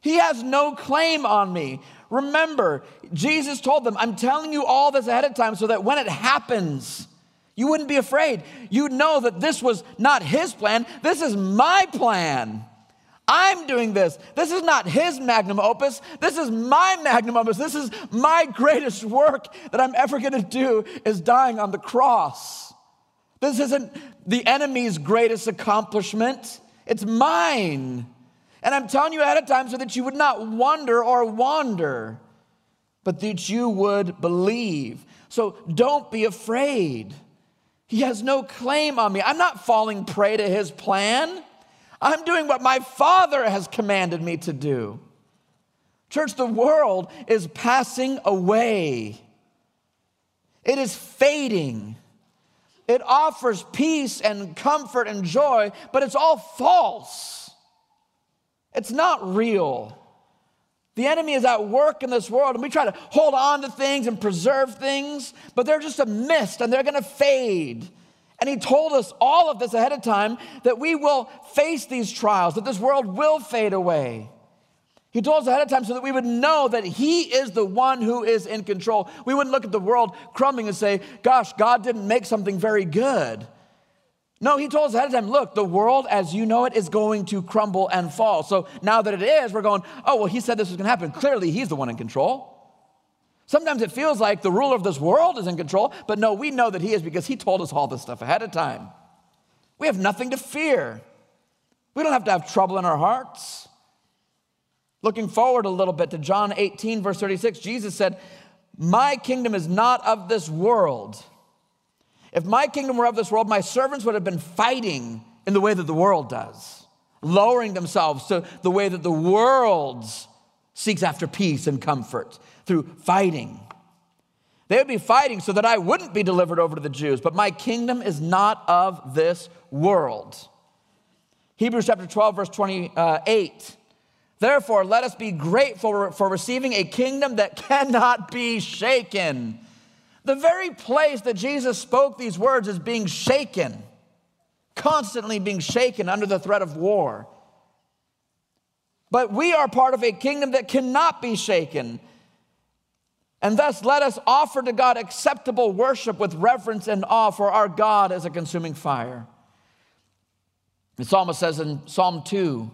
He has no claim on me. Remember, Jesus told them, I'm telling you all this ahead of time so that when it happens, you wouldn't be afraid. You'd know that this was not his plan, this is my plan. I'm doing this. This is not his magnum opus. This is my magnum opus. This is my greatest work that I'm ever going to do is dying on the cross. This isn't the enemy's greatest accomplishment. It's mine. And I'm telling you ahead of time so that you would not wonder or wander, but that you would believe. So don't be afraid. He has no claim on me. I'm not falling prey to his plan. I'm doing what my Father has commanded me to do. Church, the world is passing away, it is fading. It offers peace and comfort and joy, but it's all false. It's not real. The enemy is at work in this world, and we try to hold on to things and preserve things, but they're just a mist and they're gonna fade. And he told us all of this ahead of time that we will face these trials, that this world will fade away. He told us ahead of time so that we would know that He is the one who is in control. We wouldn't look at the world crumbling and say, Gosh, God didn't make something very good. No, He told us ahead of time, look, the world as you know it is going to crumble and fall. So now that it is, we're going, oh, well, He said this was going to happen. Clearly, He's the one in control. Sometimes it feels like the ruler of this world is in control, but no, we know that He is because He told us all this stuff ahead of time. We have nothing to fear. We don't have to have trouble in our hearts. Looking forward a little bit to John 18, verse 36, Jesus said, My kingdom is not of this world. If my kingdom were of this world, my servants would have been fighting in the way that the world does, lowering themselves to the way that the world seeks after peace and comfort through fighting. They would be fighting so that I wouldn't be delivered over to the Jews, but my kingdom is not of this world. Hebrews chapter 12, verse 28. Therefore, let us be grateful for receiving a kingdom that cannot be shaken. The very place that Jesus spoke these words is being shaken, constantly being shaken under the threat of war. But we are part of a kingdom that cannot be shaken. And thus, let us offer to God acceptable worship with reverence and awe, for our God is a consuming fire. The psalmist says in Psalm 2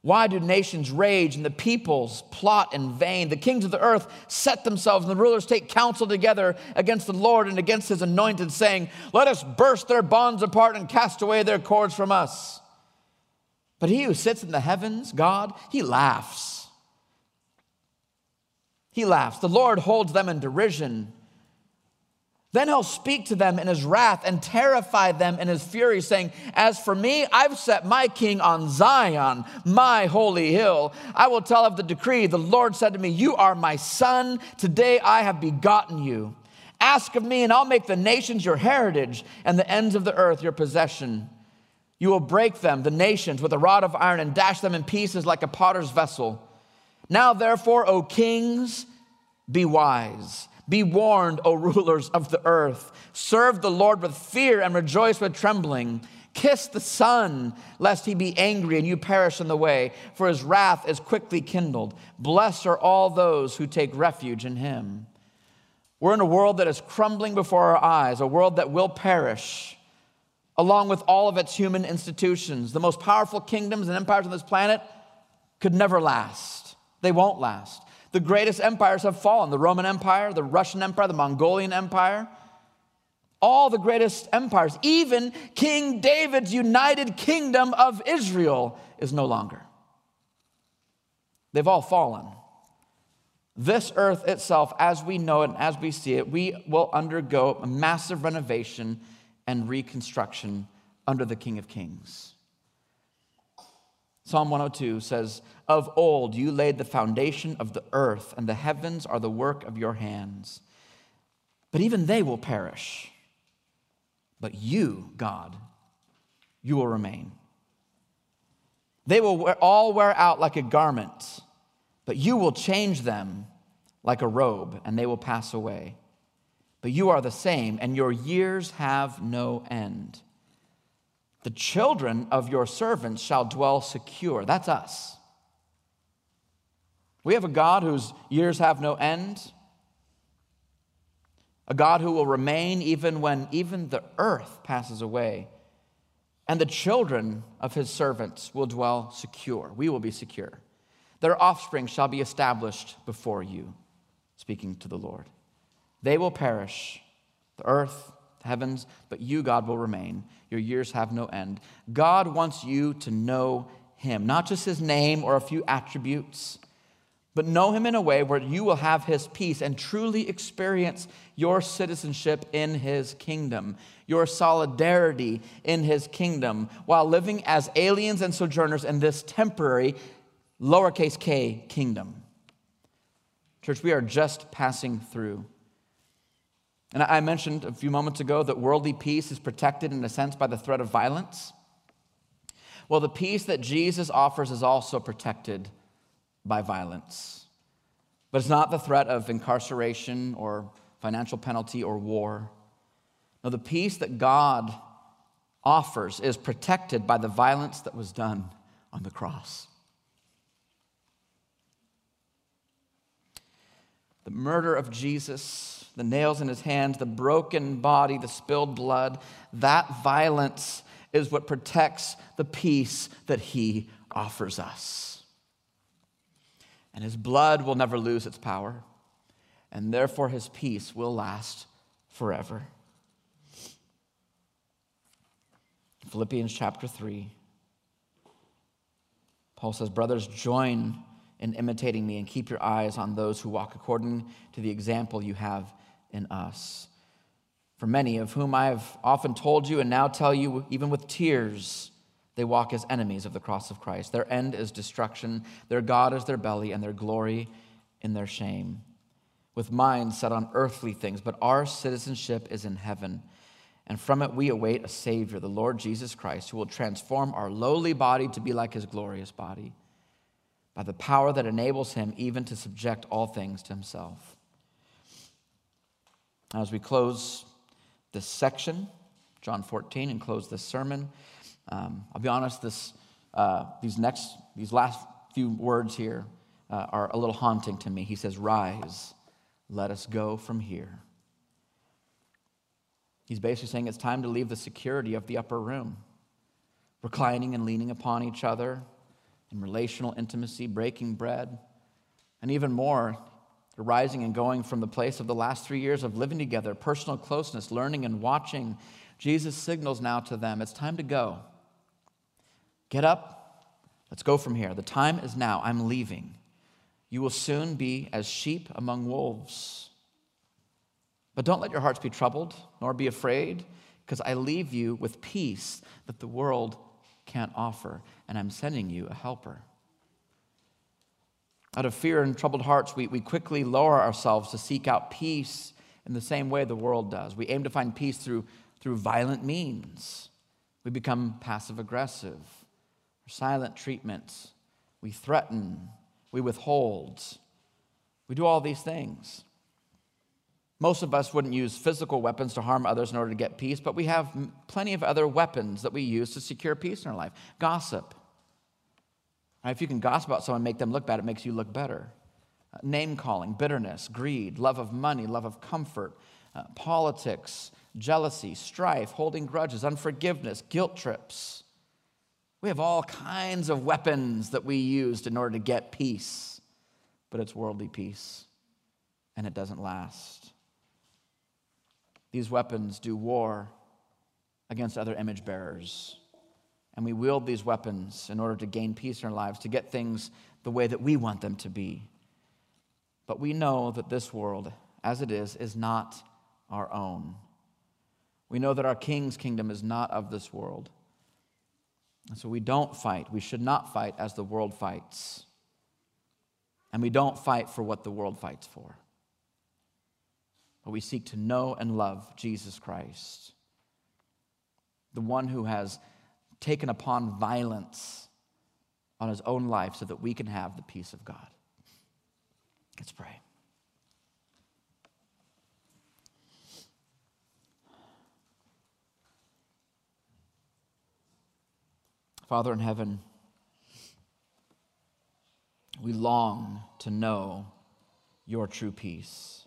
Why do nations rage and the peoples plot in vain? The kings of the earth set themselves, and the rulers take counsel together against the Lord and against his anointed, saying, Let us burst their bonds apart and cast away their cords from us. But he who sits in the heavens, God, he laughs. He laughs. The Lord holds them in derision. Then he'll speak to them in his wrath and terrify them in his fury, saying, As for me, I've set my king on Zion, my holy hill. I will tell of the decree. The Lord said to me, You are my son. Today I have begotten you. Ask of me, and I'll make the nations your heritage and the ends of the earth your possession. You will break them, the nations, with a rod of iron and dash them in pieces like a potter's vessel. Now, therefore, O kings, be wise. Be warned, O rulers of the earth. Serve the Lord with fear and rejoice with trembling. Kiss the Son, lest he be angry and you perish in the way, for his wrath is quickly kindled. Blessed are all those who take refuge in him. We're in a world that is crumbling before our eyes, a world that will perish, along with all of its human institutions. The most powerful kingdoms and empires on this planet could never last. They won't last. The greatest empires have fallen the Roman Empire, the Russian Empire, the Mongolian Empire. All the greatest empires, even King David's united kingdom of Israel, is no longer. They've all fallen. This earth itself, as we know it and as we see it, we will undergo a massive renovation and reconstruction under the King of Kings. Psalm 102 says, Of old you laid the foundation of the earth, and the heavens are the work of your hands. But even they will perish. But you, God, you will remain. They will all wear out like a garment, but you will change them like a robe, and they will pass away. But you are the same, and your years have no end. The children of your servants shall dwell secure. That's us. We have a God whose years have no end, a God who will remain even when even the earth passes away, and the children of his servants will dwell secure. We will be secure. Their offspring shall be established before you, speaking to the Lord. They will perish, the earth, the heavens, but you, God, will remain. Your years have no end. God wants you to know him, not just his name or a few attributes, but know him in a way where you will have his peace and truly experience your citizenship in his kingdom, your solidarity in his kingdom, while living as aliens and sojourners in this temporary, lowercase k kingdom. Church, we are just passing through. And I mentioned a few moments ago that worldly peace is protected in a sense by the threat of violence. Well, the peace that Jesus offers is also protected by violence. But it's not the threat of incarceration or financial penalty or war. No, the peace that God offers is protected by the violence that was done on the cross. The murder of Jesus the nails in his hands, the broken body, the spilled blood, that violence is what protects the peace that he offers us. And his blood will never lose its power, and therefore his peace will last forever. Philippians chapter 3, Paul says, Brothers, join in imitating me and keep your eyes on those who walk according to the example you have in us. For many of whom I have often told you and now tell you, even with tears, they walk as enemies of the cross of Christ. Their end is destruction, their God is their belly, and their glory in their shame. With minds set on earthly things, but our citizenship is in heaven. And from it we await a Savior, the Lord Jesus Christ, who will transform our lowly body to be like his glorious body by the power that enables him even to subject all things to himself. As we close this section, John 14, and close this sermon, um, I'll be honest, this, uh, these next, these last few words here uh, are a little haunting to me. He says, Rise, let us go from here. He's basically saying it's time to leave the security of the upper room, reclining and leaning upon each other in relational intimacy, breaking bread, and even more, arising and going from the place of the last three years of living together, personal closeness, learning and watching. Jesus signals now to them it's time to go. Get up. Let's go from here. The time is now. I'm leaving. You will soon be as sheep among wolves. But don't let your hearts be troubled, nor be afraid, because I leave you with peace that the world can't offer, and I'm sending you a helper. Out of fear and troubled hearts, we, we quickly lower ourselves to seek out peace in the same way the world does. We aim to find peace through, through violent means. We become passive aggressive, silent treatments. We threaten, we withhold. We do all these things. Most of us wouldn't use physical weapons to harm others in order to get peace, but we have plenty of other weapons that we use to secure peace in our life. Gossip, If you can gossip about someone, make them look bad, it makes you look better. Uh, name calling, bitterness, greed, love of money, love of comfort, uh, politics, jealousy, strife, holding grudges, unforgiveness, guilt trips. We have all kinds of weapons that we used in order to get peace, but it's worldly peace, and it doesn't last. These weapons do war against other image bearers and we wield these weapons in order to gain peace in our lives, to get things the way that we want them to be. But we know that this world, as it is, is not our own. We know that our King's kingdom is not of this world. And so we don't fight. We should not fight as the world fights. And we don't fight for what the world fights for. But we seek to know and love Jesus Christ, the one who has taken upon violence on his own life so that we can have the peace of God. Let's pray. Father in heaven, We long to know your true peace.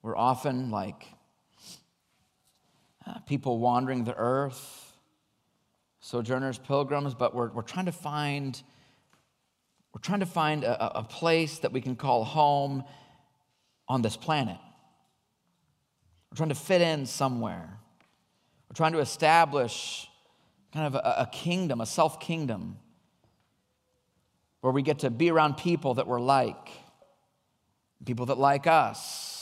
We're often like people wandering the earth, sojourners, pilgrims, but we're, we're trying to find we're trying to find a, a place that we can call home on this planet. We're trying to fit in somewhere. We're trying to establish kind of a, a kingdom, a self kingdom, where we get to be around people that we're like, people that like us,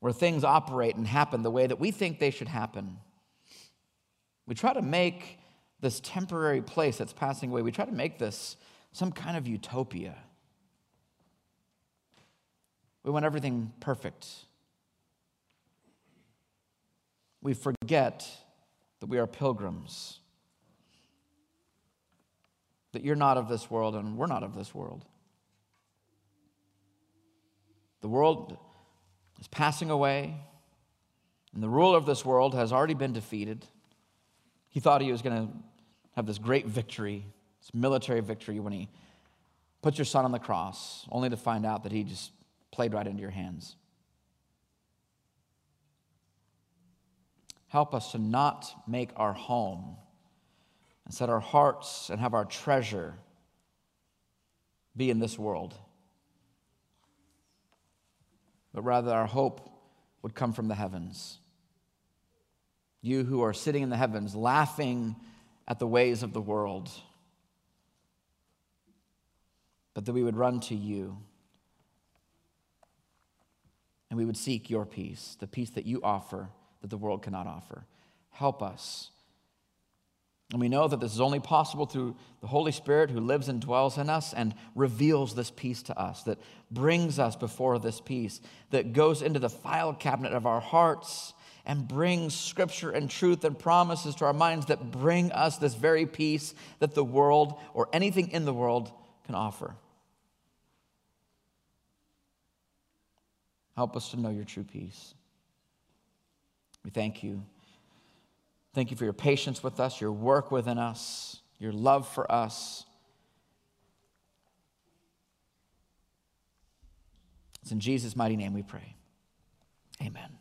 where things operate and happen the way that we think they should happen. We try to make this temporary place that's passing away, we try to make this some kind of utopia. We want everything perfect. We forget that we are pilgrims, that you're not of this world and we're not of this world. The world is passing away, and the ruler of this world has already been defeated. He thought he was going to have this great victory, this military victory, when he put your son on the cross, only to find out that he just played right into your hands. Help us to not make our home and set our hearts and have our treasure be in this world, but rather our hope would come from the heavens. You who are sitting in the heavens, laughing at the ways of the world, but that we would run to you and we would seek your peace, the peace that you offer that the world cannot offer. Help us. And we know that this is only possible through the Holy Spirit who lives and dwells in us and reveals this peace to us, that brings us before this peace, that goes into the file cabinet of our hearts and brings scripture and truth and promises to our minds that bring us this very peace that the world or anything in the world can offer. Help us to know your true peace. We thank you. Thank you for your patience with us, your work within us, your love for us. It's in Jesus' mighty name we pray. Amen.